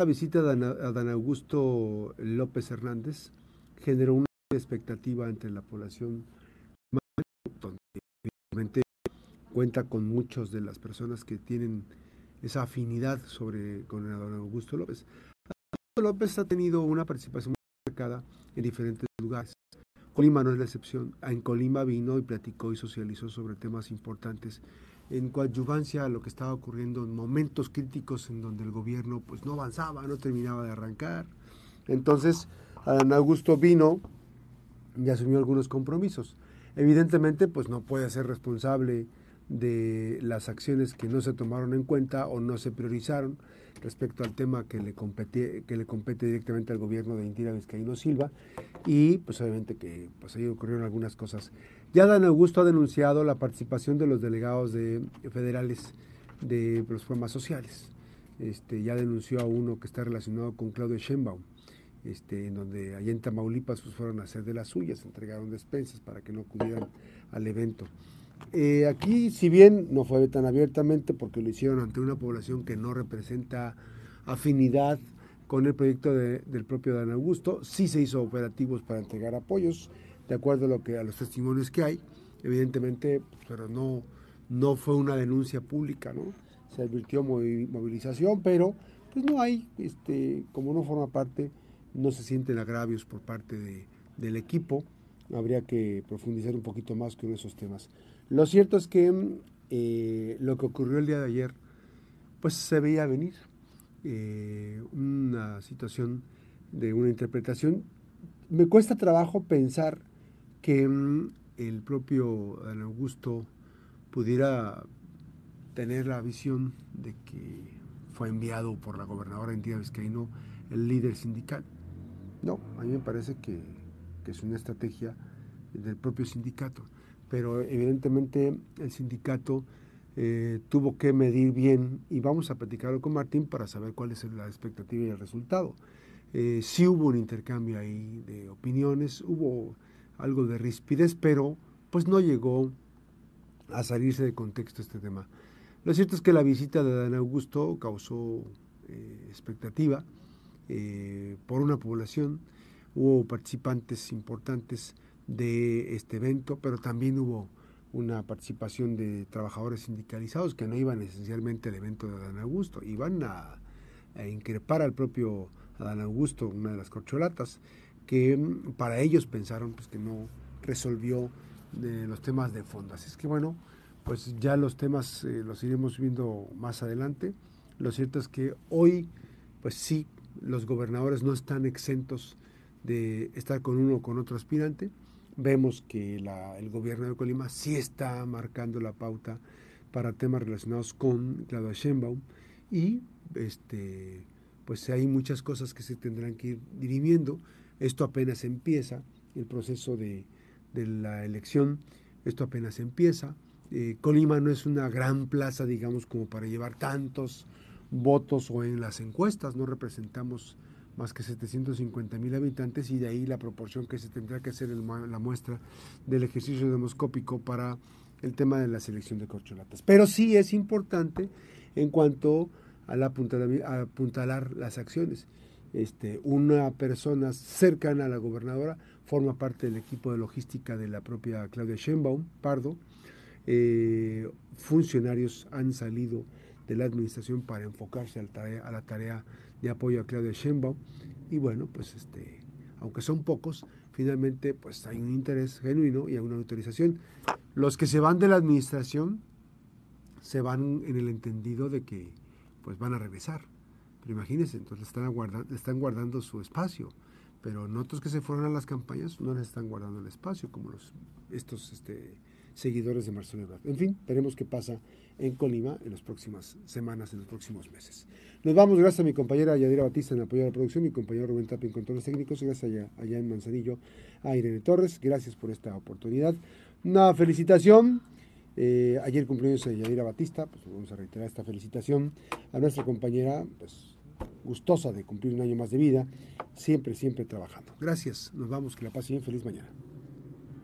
La visita de Dan Augusto López Hernández generó una expectativa entre la población, donde cuenta con muchas de las personas que tienen esa afinidad sobre con don Augusto López. Augusto López ha tenido una participación muy marcada en diferentes lugares. Colima no es la excepción. En Colima vino y platicó y socializó sobre temas importantes en coadyuvancia a lo que estaba ocurriendo en momentos críticos en donde el gobierno pues no avanzaba, no terminaba de arrancar. Entonces, Adán Augusto vino y asumió algunos compromisos. Evidentemente, pues no puede ser responsable de las acciones que no se tomaron en cuenta o no se priorizaron respecto al tema que le compete, que le compete directamente al gobierno de Indira Vizcaíno Silva y pues obviamente que pues ahí ocurrieron algunas cosas. Ya Dan Augusto ha denunciado la participación de los delegados de, federales de los programas sociales. Este, ya denunció a uno que está relacionado con Claudio Sheinbaum, este, en donde allá en Tamaulipas pues, fueron a hacer de las suyas, entregaron despensas para que no acudieran al evento. Eh, aquí, si bien no fue tan abiertamente, porque lo hicieron ante una población que no representa afinidad con el proyecto del propio Dan Augusto, sí se hizo operativos para entregar apoyos, de acuerdo a, lo que, a los testimonios que hay, evidentemente, pero no, no fue una denuncia pública, ¿no? Se advirtió movilización, pero pues no hay, este, como no forma parte, no se sienten agravios por parte de, del equipo, habría que profundizar un poquito más con esos temas. Lo cierto es que eh, lo que ocurrió el día de ayer, pues se veía venir. Eh, una situación de una interpretación. Me cuesta trabajo pensar que mm, el propio Dan Augusto pudiera tener la visión de que fue enviado por la gobernadora Indira Vizcaíno el líder sindical. No, a mí me parece que, que es una estrategia del propio sindicato pero evidentemente el sindicato eh, tuvo que medir bien y vamos a platicarlo con Martín para saber cuál es la expectativa y el resultado. Eh, sí hubo un intercambio ahí de opiniones, hubo algo de rispidez, pero pues no llegó a salirse de contexto este tema. Lo cierto es que la visita de Dan Augusto causó eh, expectativa por una población, hubo participantes importantes de este evento, pero también hubo una participación de trabajadores sindicalizados que no iban esencialmente al evento de Adán Augusto, iban a, increpar al propio Adán Augusto, una de las corcholatas, que mm, para ellos pensaron pues, que no resolvió de los temas de fondo. Así es que bueno, pues ya los temas eh, los iremos viendo más adelante. Lo cierto es que hoy, pues sí, los gobernadores no están exentos de estar con uno o con otro aspirante vemos que el gobierno de Colima sí está marcando la pauta para temas relacionados con Claudia Sheinbaum y este pues hay muchas cosas que se tendrán que ir dirimiendo. Esto apenas empieza, el proceso de, la elección, esto apenas empieza. Eh, Colima no es una gran plaza, digamos, como para llevar tantos votos o en las encuestas, no representamos más que 750 mil habitantes y de ahí la proporción que se tendrá que hacer la muestra del ejercicio demoscópico para el tema de la selección de corcholatas. Pero sí es importante en cuanto a, la a apuntalar las acciones. Este, una persona cercana a la gobernadora forma parte del equipo de logística de la propia Claudia Sheinbaum, Pardo. Eh, funcionarios han salido de la administración para enfocarse a la tarea de apoyo a Claudia Sheinbaum. Y bueno, pues este, aunque son pocos, finalmente pues hay un interés genuino y hay una autorización. Los que se van de la administración se van en el entendido de que pues van a regresar. Pero imagínense, entonces están, están guardando su espacio. Pero otros que se fueron a las campañas no les están guardando el espacio, como los, estos este, seguidores de Marcelo Ebrard. En fin, veremos qué pasa en Colima en las próximas semanas, en los próximos meses. Nos vamos, gracias a mi compañera Yadira Batista en apoyo a la producción, mi compañero Rubén Tapia en controles técnicos, gracias allá, en Manzanillo a Irene Torres, gracias por esta oportunidad. Una felicitación. Eh, ayer cumpleaños a Yadira Batista, pues vamos a reiterar esta felicitación a nuestra compañera, pues gustosa de cumplir un año más de vida, siempre, siempre trabajando. Gracias, nos vamos, que la pase bien, feliz mañana.